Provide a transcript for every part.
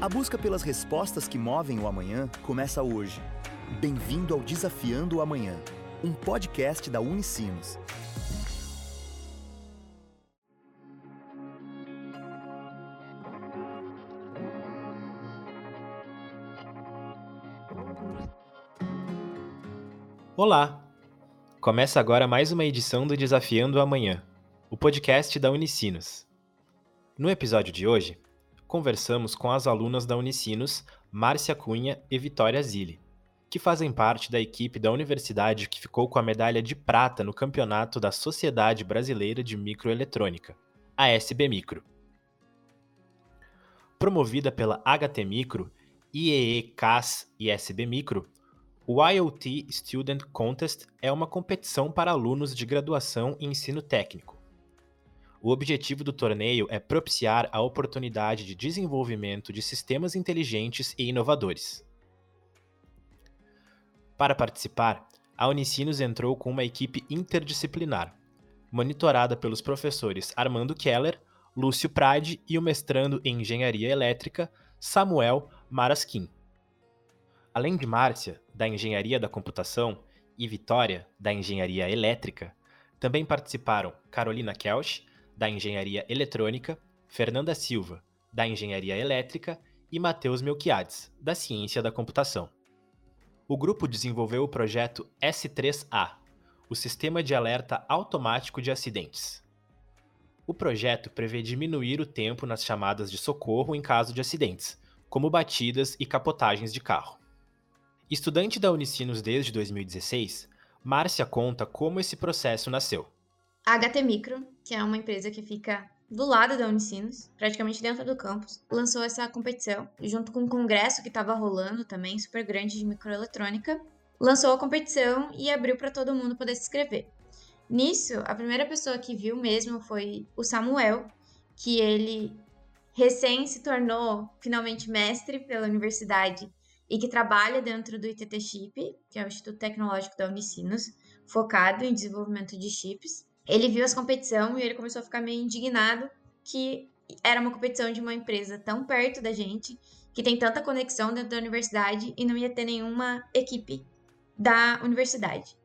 A busca pelas respostas que movem o amanhã começa hoje. Bem-vindo ao Desafiando o Amanhã, um podcast da Unicinos. Olá! Começa agora mais uma edição do Desafiando o Amanhã, o podcast da Unicinos. No episódio de hoje, conversamos com as alunas da Unicinos, Márcia Cunha e Vitória Zilli, que fazem parte da equipe da universidade que ficou com a medalha de prata no campeonato da Sociedade Brasileira de Microeletrônica, a SB Micro. Promovida pela HT Micro, IEE CAS e SB Micro, o IoT Student Contest é uma competição para alunos de graduação e ensino técnico o objetivo do torneio é propiciar a oportunidade de desenvolvimento de sistemas inteligentes e inovadores. Para participar, a Unicinos entrou com uma equipe interdisciplinar, monitorada pelos professores Armando Keller, Lúcio Prade e o mestrando em Engenharia Elétrica, Samuel Maraskin. Além de Márcia, da Engenharia da Computação, e Vitória, da Engenharia Elétrica, também participaram Carolina Kelch, da Engenharia Eletrônica, Fernanda Silva, da Engenharia Elétrica e Matheus Melquiades, da Ciência da Computação. O grupo desenvolveu o projeto S3A, o Sistema de Alerta Automático de Acidentes. O projeto prevê diminuir o tempo nas chamadas de socorro em caso de acidentes, como batidas e capotagens de carro. Estudante da Unicinos desde 2016, Márcia conta como esse processo nasceu. A HT Micro, que é uma empresa que fica do lado da Unicinos, praticamente dentro do campus, lançou essa competição, junto com um congresso que estava rolando também, super grande de microeletrônica, lançou a competição e abriu para todo mundo poder se inscrever. Nisso, a primeira pessoa que viu mesmo foi o Samuel, que ele recém se tornou finalmente mestre pela universidade e que trabalha dentro do ITT Chip, que é o Instituto Tecnológico da Unicinos, focado em desenvolvimento de chips. Ele viu essa competição e ele começou a ficar meio indignado que era uma competição de uma empresa tão perto da gente, que tem tanta conexão dentro da universidade e não ia ter nenhuma equipe da universidade.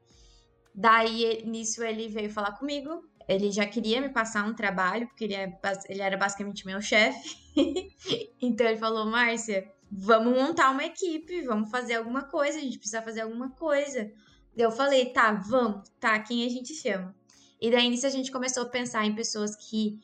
Daí, nisso, ele veio falar comigo. Ele já queria me passar um trabalho, porque ele, é, ele era basicamente meu chefe. então, ele falou: Márcia, vamos montar uma equipe, vamos fazer alguma coisa, a gente precisa fazer alguma coisa. Eu falei: tá, vamos, tá, quem a gente chama? E daí nisso a gente começou a pensar em pessoas que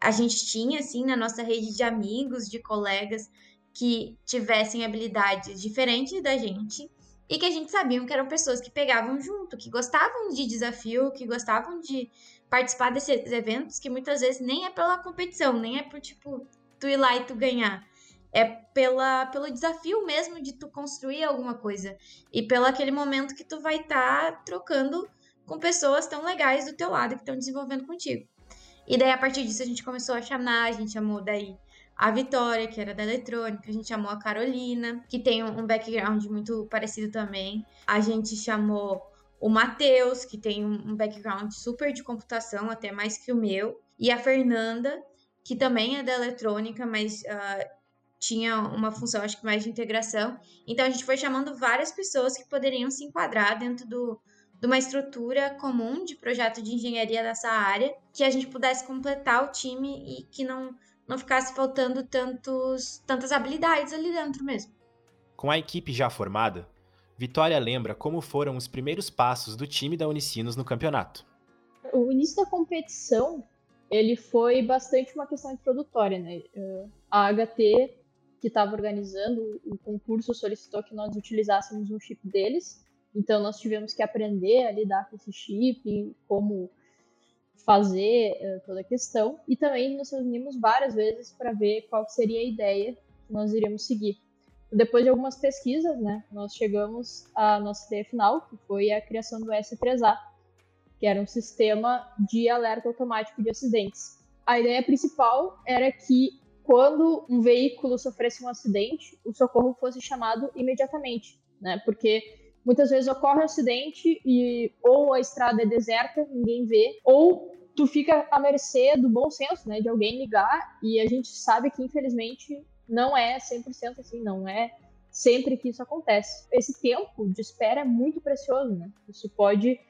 a gente tinha, assim, na nossa rede de amigos, de colegas, que tivessem habilidades diferentes da gente e que a gente sabia que eram pessoas que pegavam junto, que gostavam de desafio, que gostavam de participar desses eventos, que muitas vezes nem é pela competição, nem é por, tipo, tu ir lá e tu ganhar. É pela, pelo desafio mesmo de tu construir alguma coisa. E pelo aquele momento que tu vai estar tá trocando com pessoas tão legais do teu lado que estão desenvolvendo contigo. E daí, a partir disso, a gente começou a chamar, a gente chamou daí a Vitória, que era da eletrônica, a gente chamou a Carolina, que tem um background muito parecido também. A gente chamou o Matheus, que tem um background super de computação, até mais que o meu, e a Fernanda, que também é da eletrônica, mas uh, tinha uma função, acho que mais de integração. Então a gente foi chamando várias pessoas que poderiam se enquadrar dentro do, de uma estrutura comum de projeto de engenharia dessa área, que a gente pudesse completar o time e que não, não ficasse faltando tantos, tantas habilidades ali dentro mesmo. Com a equipe já formada, Vitória lembra como foram os primeiros passos do time da Unicinos no campeonato. O início da competição ele foi bastante uma questão introdutória, né? A HT que estava organizando o concurso solicitou que nós utilizássemos um chip deles então nós tivemos que aprender a lidar com esse chip, como fazer uh, toda a questão. E também nos reunimos várias vezes para ver qual seria a ideia que nós iríamos seguir. Depois de algumas pesquisas, né, nós chegamos à nossa ideia final, que foi a criação do S3A, que era um sistema de alerta automático de acidentes. A ideia principal era que quando um veículo sofresse um acidente, o socorro fosse chamado imediatamente, né? Porque Muitas vezes ocorre um acidente e ou a estrada é deserta, ninguém vê, ou tu fica à mercê do bom senso, né, de alguém ligar, e a gente sabe que infelizmente não é 100% assim, não é sempre que isso acontece. Esse tempo de espera é muito precioso, né? Isso pode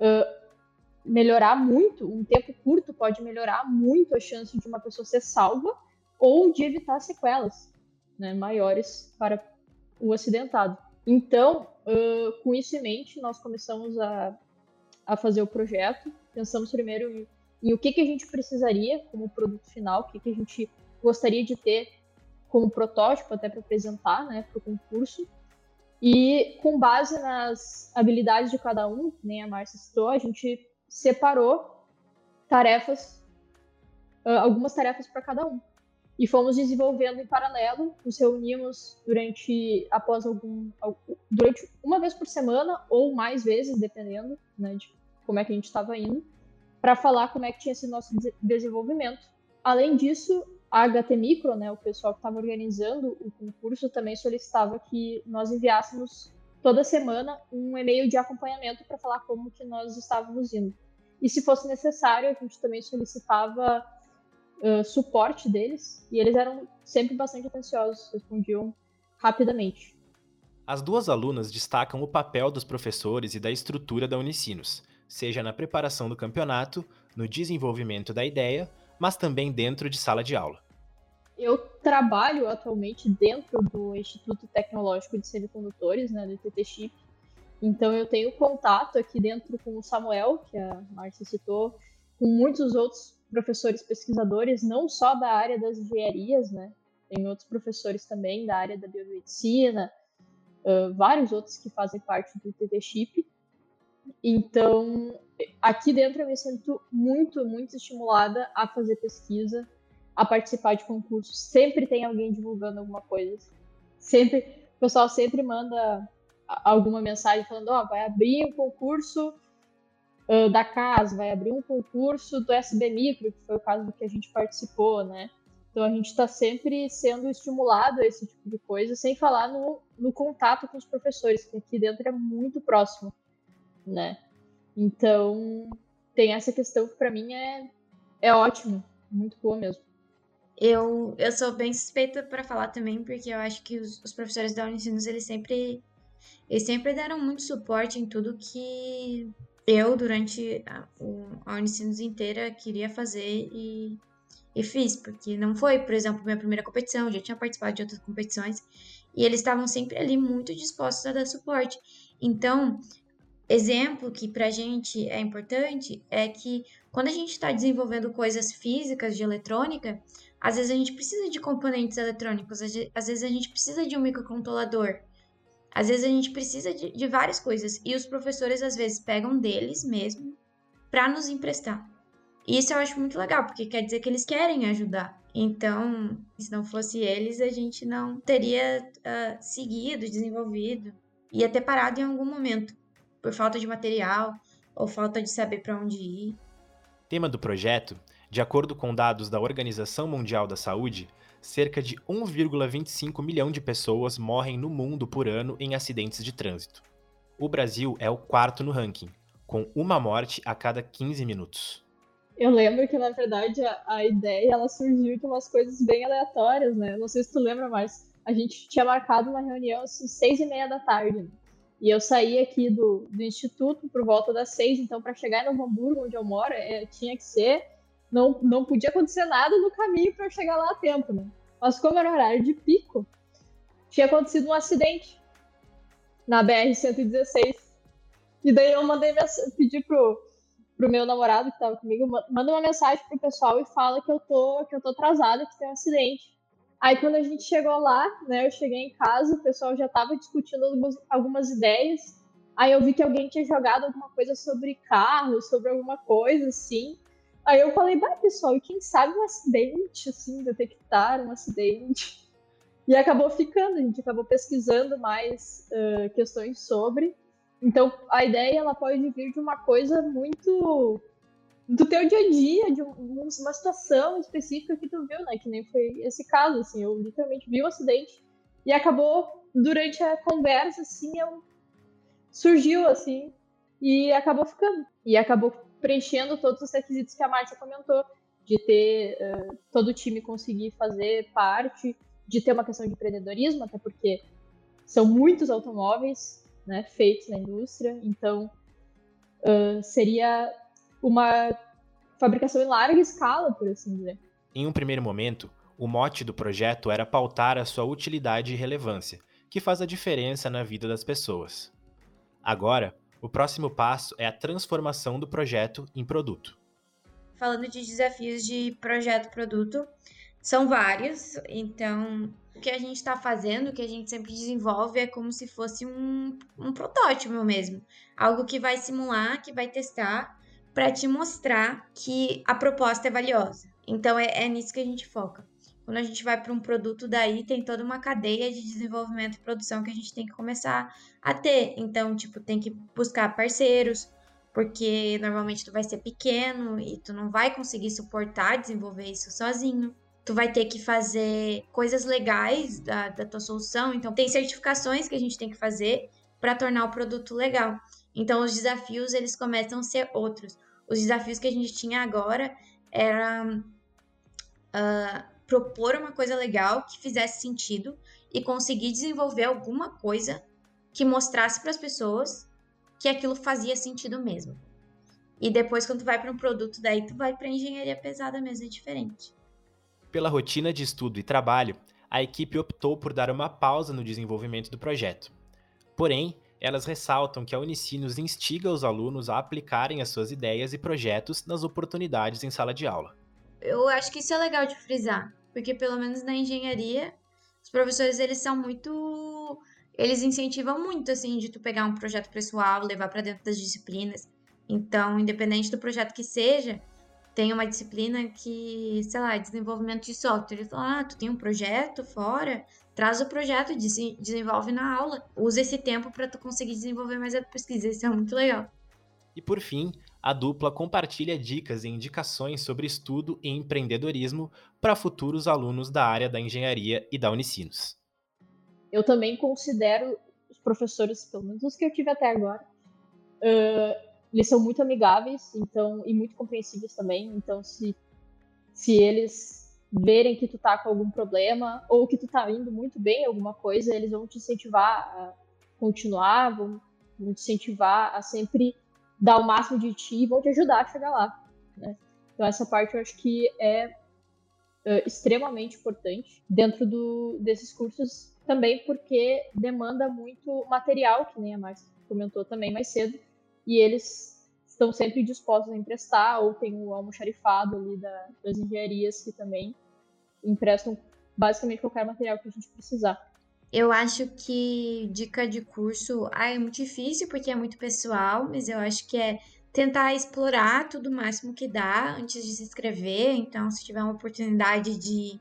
uh, melhorar muito, um tempo curto pode melhorar muito a chance de uma pessoa ser salva ou de evitar sequelas né, maiores para o acidentado. Então, uh, com isso em mente, nós começamos a, a fazer o projeto. Pensamos primeiro em, em o que, que a gente precisaria como produto final, o que, que a gente gostaria de ter como protótipo até para apresentar né, para o concurso. E com base nas habilidades de cada um, nem a Márcia citou, a gente separou tarefas, algumas tarefas para cada um. E fomos desenvolvendo em paralelo, nos reunimos durante, após algum, durante uma vez por semana ou mais vezes, dependendo né, de como é que a gente estava indo, para falar como é que tinha sido nosso desenvolvimento. Além disso, a HT Micro, né, o pessoal que estava organizando o concurso, também solicitava que nós enviássemos toda semana um e-mail de acompanhamento para falar como que nós estávamos indo. E se fosse necessário, a gente também solicitava uh, suporte deles, e eles eram sempre bastante atenciosos, respondiam rapidamente. As duas alunas destacam o papel dos professores e da estrutura da Unicinos, seja na preparação do campeonato, no desenvolvimento da ideia, mas também dentro de sala de aula. Eu trabalho atualmente dentro do Instituto Tecnológico de Semicondutores, né, do ITT Chip. Então eu tenho contato aqui dentro com o Samuel, que a Márcia citou, com muitos outros professores pesquisadores, não só da área das engenharias, né? Tem outros professores também da área da biomedicina, uh, vários outros que fazem parte do ITT Chip. Então, aqui dentro eu me sinto muito, muito estimulada a fazer pesquisa, a participar de concursos. Sempre tem alguém divulgando alguma coisa. Sempre, o pessoal sempre manda alguma mensagem falando, ó, oh, vai abrir um concurso uh, da casa, vai abrir um concurso do SB Micro, que foi o caso do que a gente participou, né? Então a gente está sempre sendo estimulado a esse tipo de coisa, sem falar no, no contato com os professores, que aqui dentro é muito próximo, né? Então tem essa questão que para mim é, é ótimo, muito boa mesmo. Eu, eu sou bem suspeita para falar também, porque eu acho que os, os professores da Unicinos, eles sempre, eles sempre deram muito suporte em tudo que eu, durante a, a Unicinos inteira, queria fazer e, e fiz, porque não foi, por exemplo, minha primeira competição, já tinha participado de outras competições, e eles estavam sempre ali muito dispostos a dar suporte. Então, exemplo que pra gente é importante é que quando a gente está desenvolvendo coisas físicas de eletrônica, às vezes a gente precisa de componentes eletrônicos, às vezes a gente precisa de um microcontrolador, às vezes a gente precisa de, de várias coisas. E os professores às vezes pegam deles mesmo para nos emprestar. E isso eu acho muito legal, porque quer dizer que eles querem ajudar. Então, se não fosse eles, a gente não teria uh, seguido, desenvolvido, ia ter parado em algum momento, por falta de material ou falta de saber para onde ir. Tema do projeto de acordo com dados da Organização Mundial da Saúde, cerca de 1,25 milhão de pessoas morrem no mundo por ano em acidentes de trânsito. O Brasil é o quarto no ranking, com uma morte a cada 15 minutos. Eu lembro que, na verdade, a, a ideia ela surgiu de umas coisas bem aleatórias, né? Não sei se tu lembra, mas a gente tinha marcado uma reunião assim, seis e meia da tarde. Né? E eu saí aqui do, do instituto por volta das seis, então para chegar Novo Hamburgo, onde eu moro, é, tinha que ser não, não podia acontecer nada no caminho para eu chegar lá a tempo, né? Mas como era horário de pico, tinha acontecido um acidente na BR-116. E daí eu mandei pedir pro, pro meu namorado que tava comigo, manda uma mensagem pro pessoal e fala que eu tô, que eu tô atrasada, que tem um acidente. Aí quando a gente chegou lá, né, eu cheguei em casa, o pessoal já tava discutindo algumas, algumas ideias. Aí eu vi que alguém tinha jogado alguma coisa sobre carro, sobre alguma coisa assim. Aí eu falei, vai pessoal, e quem sabe um acidente, assim, detectar um acidente. E acabou ficando, a gente acabou pesquisando mais uh, questões sobre. Então, a ideia ela pode vir de uma coisa muito do teu dia a dia, de uma situação específica que tu viu, né? Que nem foi esse caso, assim, eu literalmente vi um acidente e acabou durante a conversa, assim, eu surgiu assim e acabou ficando. E acabou preenchendo todos os requisitos que a Márcia comentou, de ter uh, todo o time conseguir fazer parte de ter uma questão de empreendedorismo, até porque são muitos automóveis né, feitos na indústria, então uh, seria uma fabricação em larga escala, por assim dizer. Em um primeiro momento, o mote do projeto era pautar a sua utilidade e relevância, que faz a diferença na vida das pessoas. Agora, o próximo passo é a transformação do projeto em produto. Falando de desafios de projeto-produto, são vários, então o que a gente está fazendo, o que a gente sempre desenvolve é como se fosse um, um protótipo mesmo. Algo que vai simular, que vai testar, para te mostrar que a proposta é valiosa. Então é, é nisso que a gente foca. Quando a gente vai para um produto, daí tem toda uma cadeia de desenvolvimento e produção que a gente tem que começar a ter. Então, tipo, tem que buscar parceiros, porque normalmente tu vai ser pequeno e tu não vai conseguir suportar desenvolver isso sozinho. Tu vai ter que fazer coisas legais da, da tua solução. Então, tem certificações que a gente tem que fazer para tornar o produto legal. Então, os desafios, eles começam a ser outros. Os desafios que a gente tinha agora era uh, propor uma coisa legal que fizesse sentido e conseguir desenvolver alguma coisa que mostrasse para as pessoas que aquilo fazia sentido mesmo. E depois, quando tu vai para um produto, daí tu vai para engenharia pesada mesmo, é diferente. Pela rotina de estudo e trabalho, a equipe optou por dar uma pausa no desenvolvimento do projeto. Porém, elas ressaltam que a Unicinos instiga os alunos a aplicarem as suas ideias e projetos nas oportunidades em sala de aula. Eu acho que isso é legal de frisar, porque pelo menos na engenharia, os professores eles são muito eles incentivam muito assim de tu pegar um projeto pessoal, levar para dentro das disciplinas. Então, independente do projeto que seja, tem uma disciplina que, sei lá, é desenvolvimento de software. Ele fala, ah, tu tem um projeto fora, traz o projeto, desenvolve na aula. Usa esse tempo para tu conseguir desenvolver mais a pesquisa. Isso é muito legal. E por fim, a dupla compartilha dicas e indicações sobre estudo e empreendedorismo para futuros alunos da área da engenharia e da Unicinos. Eu também considero os professores, pelo menos os que eu tive até agora, uh, eles são muito amigáveis, então e muito compreensíveis também. Então, se se eles verem que tu tá com algum problema ou que tu tá indo muito bem em alguma coisa, eles vão te incentivar a continuar, vão, vão te incentivar a sempre dar o máximo de ti e vão te ajudar a chegar lá. Né? Então essa parte eu acho que é uh, extremamente importante dentro do, desses cursos também porque demanda muito material, que nem a Márcia comentou também mais cedo, e eles estão sempre dispostos a emprestar, ou tem o almoxarifado ali da, das engenharias que também emprestam basicamente qualquer material que a gente precisar. Eu acho que dica de curso ah, é muito difícil porque é muito pessoal, mas eu acho que é tentar explorar tudo o máximo que dá antes de se inscrever. Então, se tiver uma oportunidade de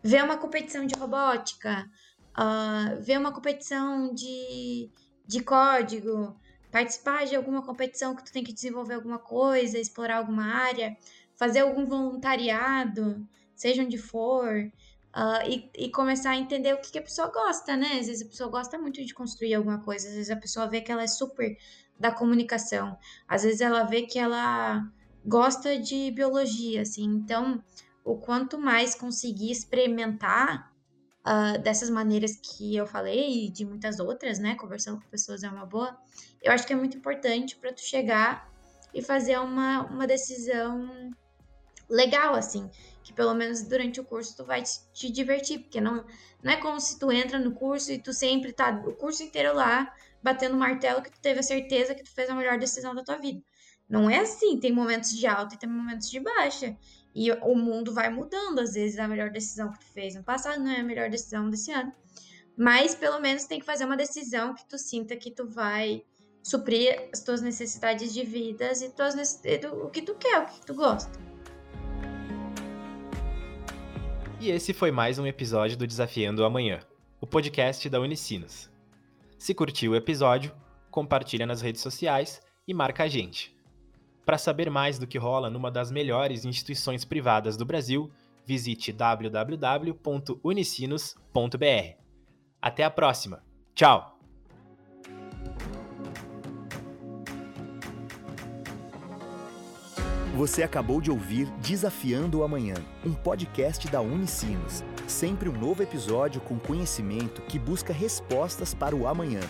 ver uma competição de robótica, uh, ver uma competição de, de código, participar de alguma competição que tu tem que desenvolver alguma coisa, explorar alguma área, fazer algum voluntariado, seja onde for, uh, e, e, começar a entender o que, que, a pessoa gosta, né? Às vezes a pessoa gosta muito de construir alguma coisa, às vezes a pessoa vê que ela é super da comunicação, às vezes ela vê que ela gosta de biologia, assim. Então, o quanto mais conseguir experimentar uh, dessas maneiras que eu falei e de muitas outras, né? Conversando com pessoas é uma boa. Eu acho que é muito importante para tu chegar e fazer uma, uma decisão legal, assim que pelo menos durante o curso tu vai te, divertir, porque não, não é como se tu entra no curso e tu sempre tá o curso inteiro lá batendo martelo que tu teve a certeza que tu fez a melhor decisão da tua vida. Não é assim, tem momentos de alta e tem momentos de baixa. E o mundo vai mudando, às vezes a melhor decisão que tu fez no passado não é a melhor decisão desse ano. Mas pelo menos tem que fazer uma decisão que tu sinta que tu vai suprir as tuas necessidades de vidas e tuas, o que tu quer, o que tu gosta. E esse foi mais um episódio do Desafiando o Amanhã, o podcast da Unicinos. Se curtiu o episódio, compartilha nas redes sociais e marca a gente. Para saber mais do que rola numa das melhores instituições privadas do Brasil, visite www.unicinos.br. Até a próxima. Tchau! Você acabou de ouvir Desafiando o Amanhã, um podcast da Unicinos. Sempre um novo episódio com conhecimento que busca respostas para o amanhã.